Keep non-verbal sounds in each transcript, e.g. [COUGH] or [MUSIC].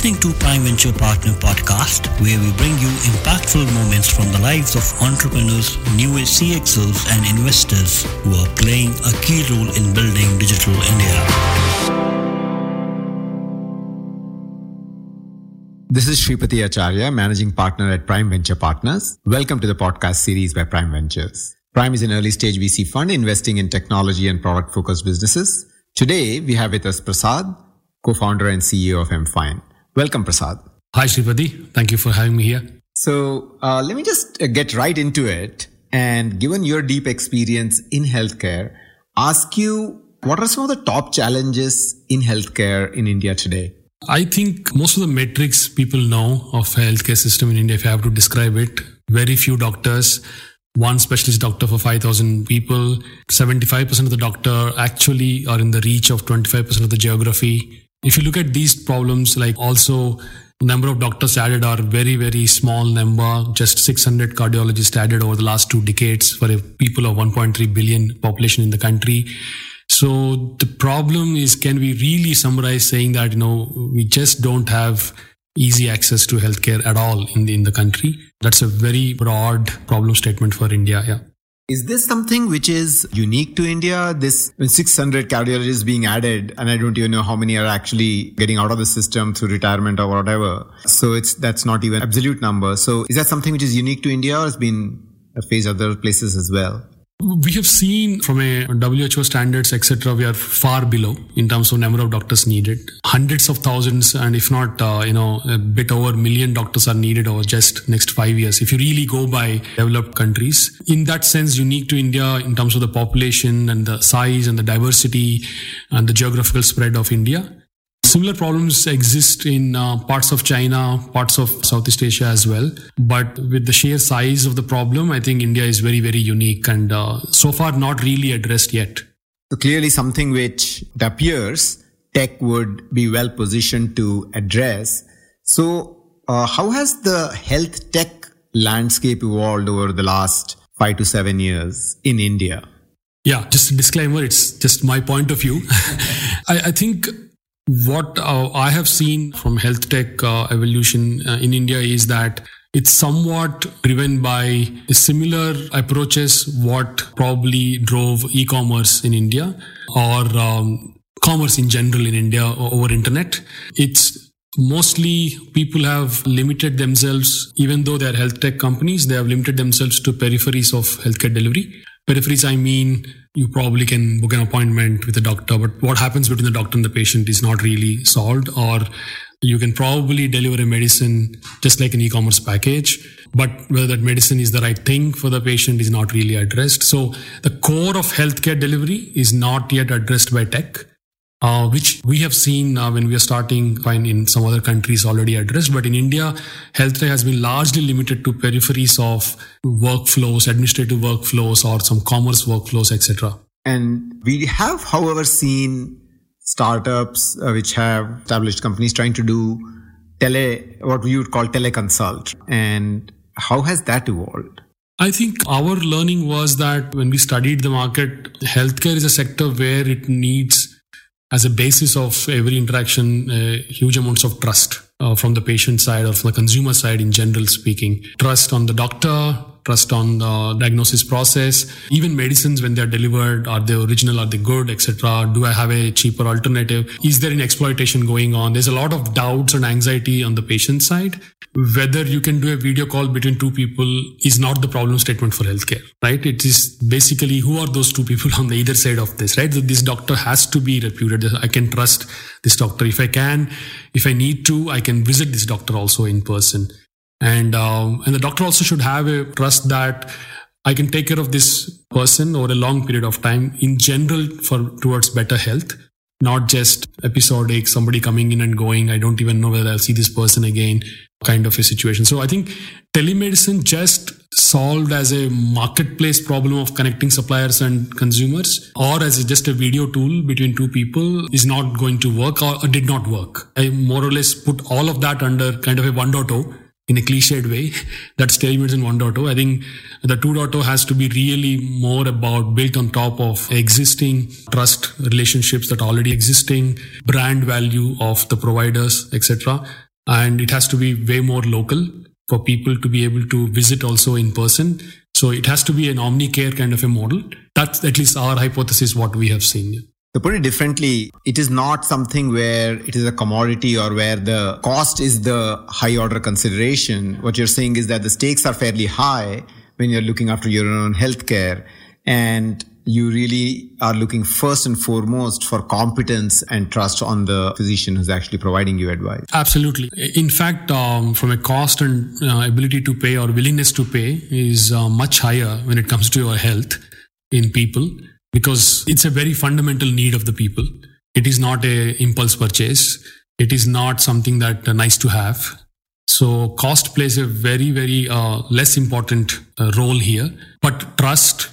listening to Prime Venture Partner Podcast, where we bring you impactful moments from the lives of entrepreneurs, new age CXOs, and investors who are playing a key role in building digital India. This is Shripati Acharya, managing partner at Prime Venture Partners. Welcome to the podcast series by Prime Ventures. Prime is an early stage VC fund investing in technology and product focused businesses. Today, we have with us Prasad, co-founder and CEO of MFine. Welcome, Prasad. Hi, Shripati. Thank you for having me here. So uh, let me just uh, get right into it. And given your deep experience in healthcare, ask you what are some of the top challenges in healthcare in India today? I think most of the metrics people know of healthcare system in India, if I have to describe it, very few doctors, one specialist doctor for 5,000 people, 75% of the doctor actually are in the reach of 25% of the geography. If you look at these problems, like also number of doctors added are very, very small number, just 600 cardiologists added over the last two decades for a people of 1.3 billion population in the country. So the problem is, can we really summarize saying that, you know, we just don't have easy access to healthcare at all in the, in the country? That's a very broad problem statement for India. Yeah. Is this something which is unique to India? This 600 cardiologists being added, and I don't even know how many are actually getting out of the system through retirement or whatever. So it's that's not even absolute number. So is that something which is unique to India, or has been faced other places as well? We have seen from a WHO standards, etc., we are far below in terms of number of doctors needed. Hundreds of thousands, and if not, uh, you know, a bit over a million doctors are needed over just next five years. If you really go by developed countries, in that sense, unique to India in terms of the population and the size and the diversity and the geographical spread of India. Similar problems exist in uh, parts of China, parts of Southeast Asia as well. But with the sheer size of the problem, I think India is very, very unique and uh, so far not really addressed yet. So clearly something which it appears tech would be well positioned to address. So uh, how has the health tech landscape evolved over the last five to seven years in India? Yeah, just a disclaimer, it's just my point of view. [LAUGHS] I, I think what uh, I have seen from health tech uh, evolution uh, in India is that it's somewhat driven by similar approaches what probably drove e-commerce in India or um, commerce in general in India over internet. It's mostly people have limited themselves, even though they're health tech companies, they have limited themselves to peripheries of healthcare delivery. Peripheries, I mean, you probably can book an appointment with a doctor, but what happens between the doctor and the patient is not really solved, or you can probably deliver a medicine just like an e-commerce package, but whether that medicine is the right thing for the patient is not really addressed. So the core of healthcare delivery is not yet addressed by tech uh, which we have seen uh, when we are starting MFine in some other countries already addressed. But in India, health tech has been largely limited to peripheries of workflows, administrative workflows, or some commerce workflows, etc. And we have, however, seen startups uh, which have established companies trying to do tele, what we would call teleconsult. And how has that evolved? I think our learning was that when we studied the market, healthcare is a sector where it needs as a basis of every interaction, uh, huge amounts of trust uh, from the patient side or from the consumer side in general speaking. Trust on the doctor, trust on the diagnosis process. Even medicines when they're delivered are they original are they good etc do i have a cheaper alternative? Is there an exploitation going on? There's a lot of doubts and anxiety on the patient side. Whether you can do a video call between two people is not the problem statement for healthcare right? It is basically who are those two people [LAUGHS] on the either side of this right? This doctor has to be reputed. I can trust this doctor. If i can if i need to i can visit this doctor also in person and um, and the doctor also should have a trust that I can take care of this person over a long period of time in general for towards better health, not just episodic, somebody coming in and going. I don't even know whether I'll see this person again, kind of a situation. So I think telemedicine just solved as a marketplace problem of connecting suppliers and consumers or as just a video tool between two people is not going to work or, or did not work. I more or less put all of that under kind of a 1.0 in a cliched way. that That's in 1.0. I think the 2.0 has to be really more about built on top of existing trust relationships that already existing, brand value of the providers, etc. and it has to be way more local for people to be able to visit also in person. So it has to be an omni care kind of a model. That's at least our hypothesis, what we have seen. To put it differently, it is not something where it is a commodity or where the cost is the high order consideration. What you're saying is that the stakes are fairly high when you're looking after your own healthcare. And you really are looking first and foremost for competence and trust on the physician who's actually providing you advice. Absolutely. In fact, um, from a cost and uh, ability to pay or willingness to pay is uh, much higher when it comes to your health in people because it's a very fundamental need of the people. It is not a impulse purchase. It is not something that uh, nice to have. So cost plays a very, very uh, less important uh, role here, but trust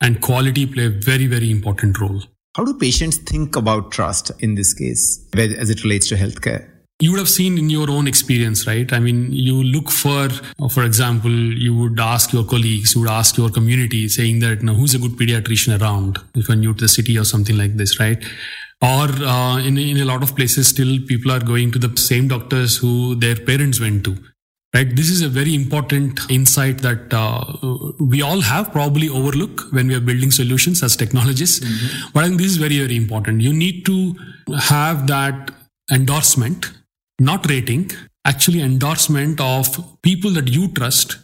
and quality play a very, very important role. How do patients think about trust in this case as it relates to healthcare? You would have seen in your own experience, right? I mean, you look for, for example, you would ask your colleagues, you would ask your community saying that, you know, who's a good pediatrician around if you're new to the city or something like this, right? Or uh, in, in a lot of places, still people are going to the same doctors who their parents went to right this is a very important insight that uh, we all have probably overlook when we are building solutions as technologists mm-hmm. but i think this is very very important you need to have that endorsement not rating actually endorsement of people that you trust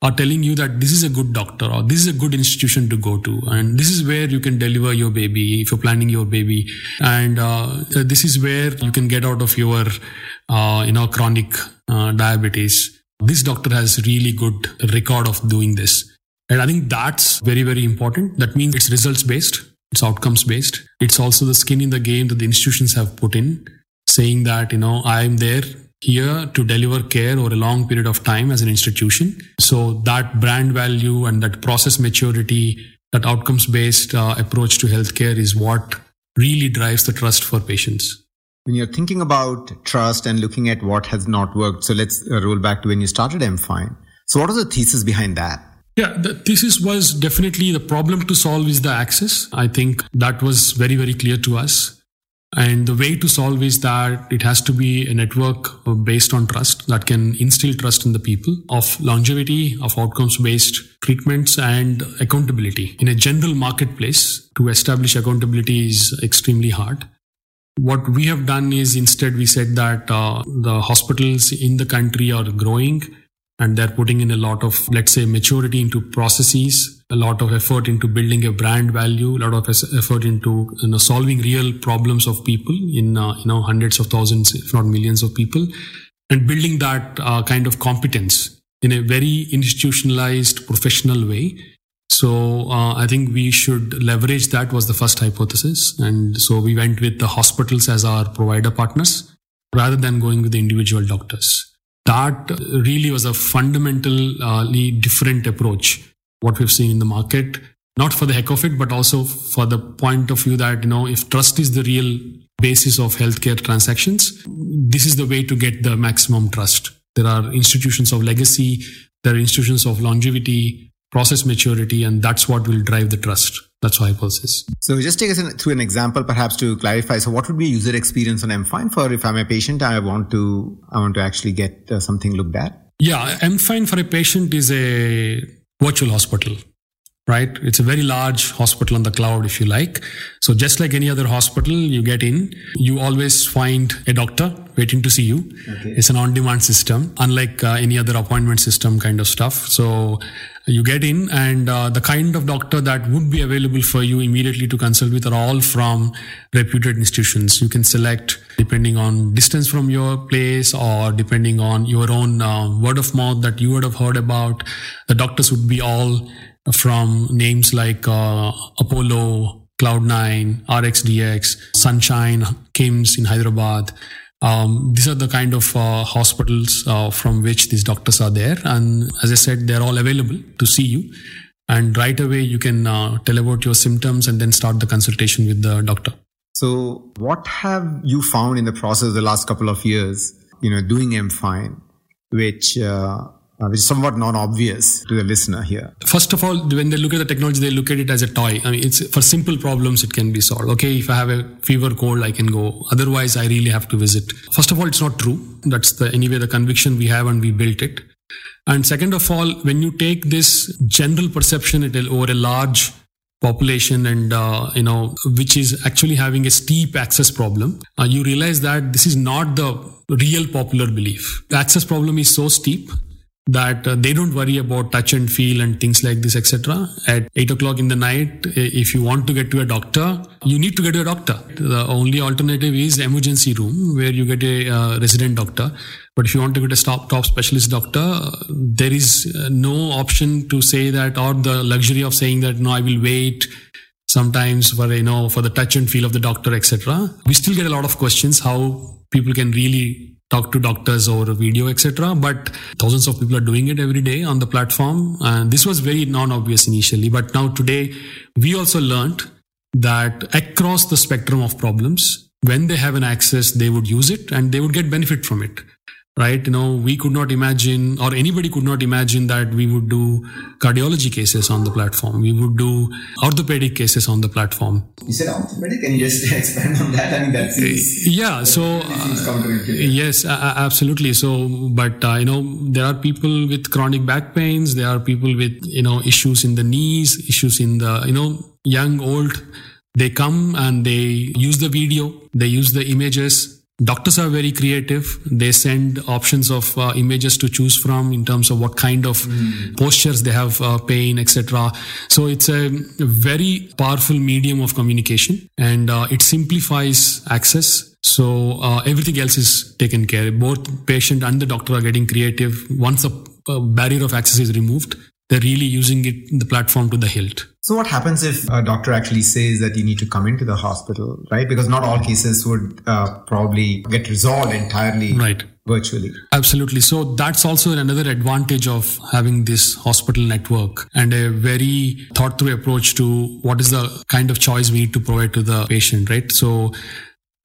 are telling you that this is a good doctor or this is a good institution to go to and this is where you can deliver your baby if you're planning your baby and uh, this is where you can get out of your uh, you know chronic uh, diabetes. This doctor has really good record of doing this. And I think that's very, very important. That means it's results based. It's outcomes based. It's also the skin in the game that the institutions have put in saying that, you know, I'm there here to deliver care over a long period of time as an institution. So that brand value and that process maturity, that outcomes based uh, approach to healthcare is what really drives the trust for patients when you're thinking about trust and looking at what has not worked, so let's uh, roll back to when you started MFine. So, what was the thesis behind that? Yeah, the thesis was definitely the problem to solve is the access. I think that was very, very clear to us. And the way to solve is that it has to be a network based on trust that can instill trust in the people of longevity, of outcomes based treatments and accountability. In a general marketplace, to establish accountability is extremely hard. What we have done is instead we said that uh, the hospitals in the country are growing and they're putting in a lot of, let's say, maturity into processes, a lot of effort into building a brand value, a lot of effort into you know, solving real problems of people in uh, you know hundreds of thousands, if not millions of people, and building that uh, kind of competence in a very institutionalized, professional way so uh, I think we should leverage that was the first hypothesis. And so we went with the hospitals as our provider partners rather than going with the individual doctors. That really was a fundamentally different approach, what we've seen in the market, not for the heck of it, but also for the point of view that, you know, if trust is the real basis of healthcare transactions, this is the way to get the maximum trust. There are institutions of legacy, there are institutions of longevity, process maturity, and that's what will drive the trust. That's why our hypothesis. So just take us in, through an example, perhaps to clarify. So what would be user experience on MFine for if I'm a patient, I want to, I want to actually get uh, something looked at? Yeah, MFine for a patient is a virtual hospital right? It's a very large hospital on the cloud, if you like. So just like any other hospital, you get in, you always find a doctor waiting to see you. Okay. It's an on-demand system, unlike uh, any other appointment system kind of stuff. So you get in and uh, the kind of doctor that would be available for you immediately to consult with are all from reputed institutions. You can select depending on distance from your place or depending on your own uh, word of mouth that you would have heard about. The doctors would be all from names like uh, Apollo, Cloud9, RxDx, Sunshine, KIMS in Hyderabad. Um, these are the kind of uh, hospitals uh, from which these doctors are there. And as I said, they're all available to see you. And right away, you can uh, tell about your symptoms and then start the consultation with the doctor. So, what have you found in the process of the last couple of years, you know, doing MFine, which uh, which is somewhat non-obvious to the listener here? First of all, when they look at the technology, they look at it as a toy. I mean, it's for simple problems, it can be solved. Okay, if I have a fever, cold, I can go. Otherwise, I really have to visit. First of all, it's not true. That's the anyway the conviction we have, and we built it. And second of all, when you take this general perception over a large population and uh, you know which is actually having a steep access problem uh, you realize that this is not the real popular belief the access problem is so steep that uh, they don't worry about touch and feel and things like this etc at 8 o'clock in the night if you want to get to a doctor you need to get to a doctor. The only alternative is emergency room where you get a uh, resident doctor. But if you want to get a top, top specialist doctor there is uh, no option to say that or the luxury of saying that no i will wait sometimes for you know for the touch and feel of the doctor etc we still get a lot of questions how people can really talk to doctors over video, etc. But thousands of people are doing it every day on the platform. And this was very non-obvious initially. But now today, we also learned that across the spectrum of problems, when they have an access, they would use it and they would get benefit from it right? You know, we could not imagine, or anybody could not imagine that we would do cardiology cases on the platform. We would do orthopedic cases on the platform. You said orthopedic? Can you just [LAUGHS] expand on that? I mean, that's uh, yeah. So uh, yes, uh, absolutely. So, but uh, you know, there are people with chronic back pains. There are people with you know issues in the knees, issues in the you know young, old. They come and they use the video. They use the images Doctors are very creative. They send options of uh, images to choose from in terms of what kind of mm. postures they have, uh, pain, etc. So it's a very powerful medium of communication and uh, it simplifies access. So uh, everything else is taken care. of. Both patient and the doctor are getting creative. Once the uh, barrier of access is removed, they're really using it the platform to the hilt. So what happens if a doctor actually says that you need to come into the hospital, right? Because not all cases would uh, probably get resolved entirely right. virtually. Absolutely. So that's also another advantage of having this hospital network and a very thought through approach to what is the kind of choice we need to provide to the patient, right? So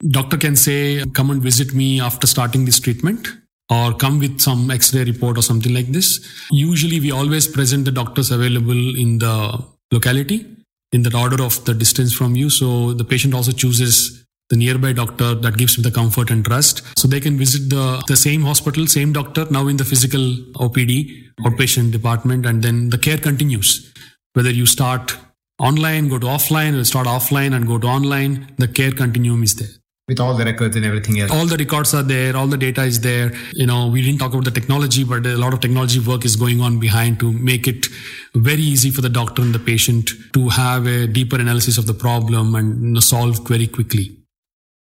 doctor can say, come and visit me after starting this treatment or come with some x-ray report or something like this. Usually we always present the doctors available in the locality in the order of the distance from you. So the patient also chooses the nearby doctor that gives him the comfort and trust. So they can visit the, the same hospital, same doctor, now in the physical OPD, outpatient department, and then the care continues. Whether you start online, go to offline, or start offline and go to online, the care continuum is there with all the records and everything else. All the records are there, all the data is there. You know, we didn't talk about the technology, but a lot of technology work is going on behind to make it very easy for the doctor and the patient to have a deeper analysis of the problem and you know, solve very quickly.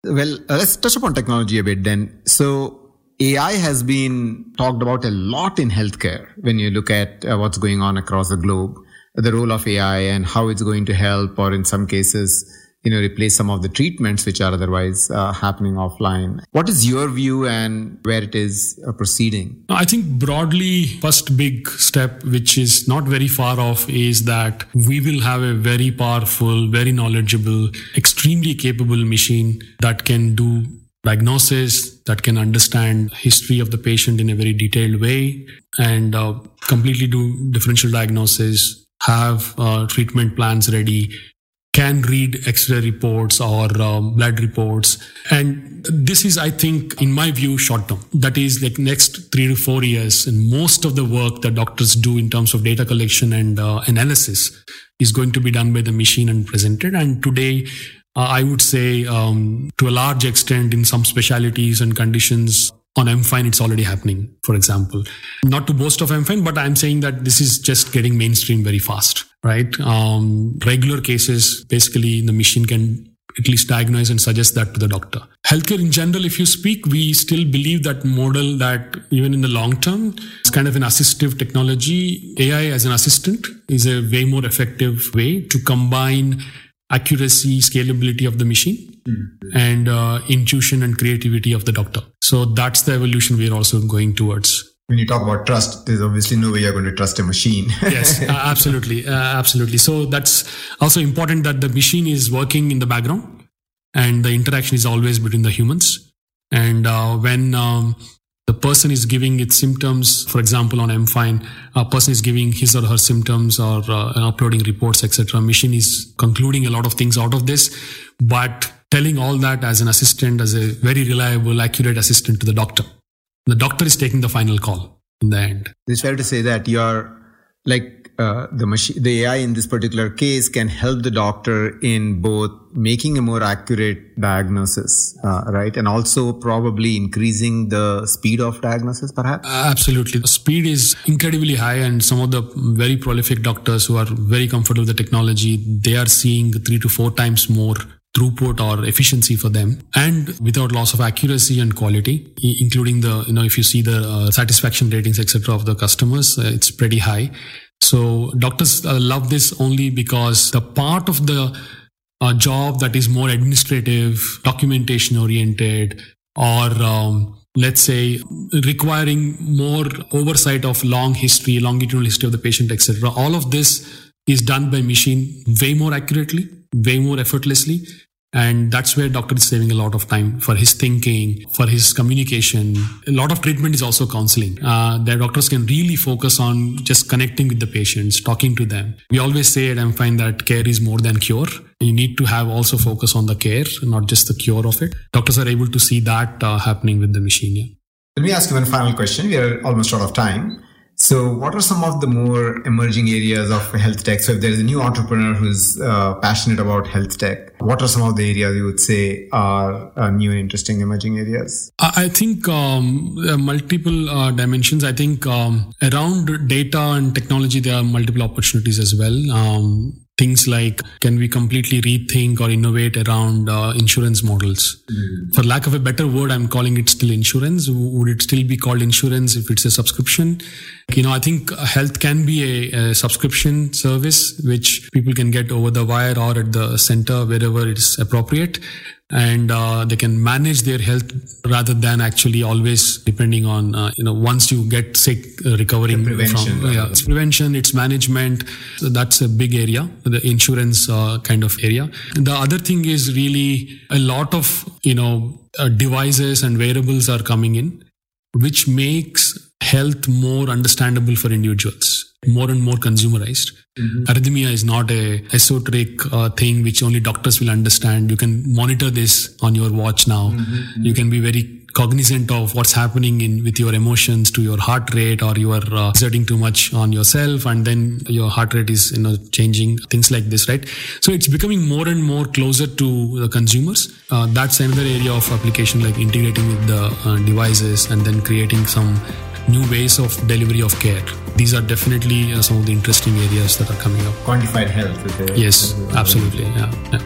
Well, uh, let's touch upon technology a bit then. So, AI has been talked about a lot in healthcare when you look at uh, what's going on across the globe, the role of AI and how it's going to help, or in some cases, you know replace some of the treatments which are otherwise uh, happening offline. What is your view and where it is uh, proceeding? I think broadly first big step which is not very far off is that we will have a very powerful very knowledgeable extremely capable machine that can do diagnosis that can understand history of the patient in a very detailed way and uh, completely do differential diagnosis have uh, treatment plans ready can read x-ray reports or um, blood reports. And this is i think in my view short term. That is like next 3 to 4 years and most of the work that doctors do in terms of data collection and uh, analysis is going to be done by the machine and presented. And today uh, i would say um, to a large extent in some specialities and conditions on MFine, it's already happening, for example. Not to boast of MFine, but I'm saying that this is just getting mainstream very fast, right? Um, regular cases, basically, the machine can at least diagnose and suggest that to the doctor. Healthcare in general, if you speak, we still believe that model that even in the long term, it's kind of an assistive technology. AI as an assistant is a way more effective way to combine accuracy, scalability of the machine mm-hmm. and uh, intuition and creativity of the doctor. So that's the evolution we're also going towards. When you talk about trust, there's obviously no way you're going to trust a machine. [LAUGHS] yes, absolutely. Uh, absolutely. So that's also important that the machine is working in the background and the interaction is always between the humans. And uh, when um, the person is giving its symptoms. For example, on MFine, a person is giving his or her symptoms or uh, uploading reports, etc. Machine is concluding a lot of things out of this, but telling all that as an assistant, as a very reliable, accurate assistant to the doctor. The doctor is taking the final call in the end. It's fair to say that you're like uh, the machine, the AI in this particular case can help the doctor in both making a more accurate diagnosis, uh, right, and also probably increasing the speed of diagnosis, perhaps. Uh, absolutely, the speed is incredibly high, and some of the very prolific doctors who are very comfortable with the technology, they are seeing three to four times more throughput or efficiency for them and without loss of accuracy and quality including the you know if you see the uh, satisfaction ratings etc of the customers uh, it's pretty high so doctors uh, love this only because the part of the uh, job that is more administrative, documentation oriented, or um, let's say requiring more oversight of long history, longitudinal history of the patient, etc. All of this is done by machine way more accurately, way more effortlessly, and that's where doctor is saving a lot of time for his thinking, for his communication. A lot of treatment is also counseling. Uh, the doctors can really focus on just connecting with the patients, talking to them. We always say at MFine that care is more than cure. You need to have also focus on the care, not just the cure of it. Doctors are able to see that uh, happening with the machine. Let me ask you one final question. We are almost out of time. So, what are some of the more emerging areas of health tech? So, if there is a new entrepreneur who's uh, passionate about health tech, what are some of the areas you would say are uh, new and interesting emerging areas? I think um, multiple uh, dimensions. I think um, around data and technology, there are multiple opportunities as well. Um, things like can we completely rethink or innovate around uh, insurance models? Mm. for lack of a better word i'm calling it still insurance. Would it still be called insurance if it's a subscription? You know i think health can be a, a subscription service which people can get over the wire or at the center wherever it is appropriate and uh, they can manage their health rather than actually always depending on uh, you know once you get sick uh, recovering prevention, from yeah it's prevention it's management. So that's a big area the insurance uh, kind of area. The other thing is really a lot of you know uh, devices and wearables are coming in which makes health more understandable for individuals more and more consumerized. Mm-hmm. Arrhythmia is not a esoteric uh, thing which only doctors will understand. You can monitor this on your watch now. Mm-hmm. You can be very cognizant of what's happening in with your emotions to your heart rate or you are uh, exerting too much on yourself and then your heart rate is you know changing things like this right so it's becoming more and more closer to the consumers uh, that's another area of application like integrating with the uh, devices and then creating some new ways of delivery of care. These are definitely uh, some of the interesting areas that are coming up. Quantified health. yes, absolutely. Yeah, yeah.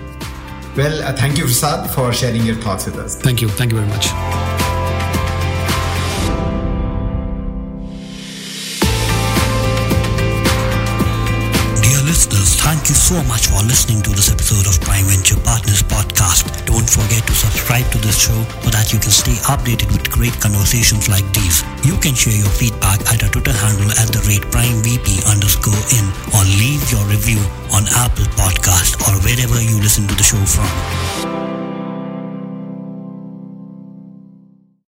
Well, uh, thank you, Prasad, for sharing your thoughts with us. Thank you. Thank you very much. So much for listening to this episode of Prime Venture Partners podcast. Don't forget to subscribe to this show so that you can stay updated with great conversations like these. You can share your feedback at our Twitter handle at the rate PrimeVP underscore in or leave your review on Apple Podcast or wherever you listen to the show from.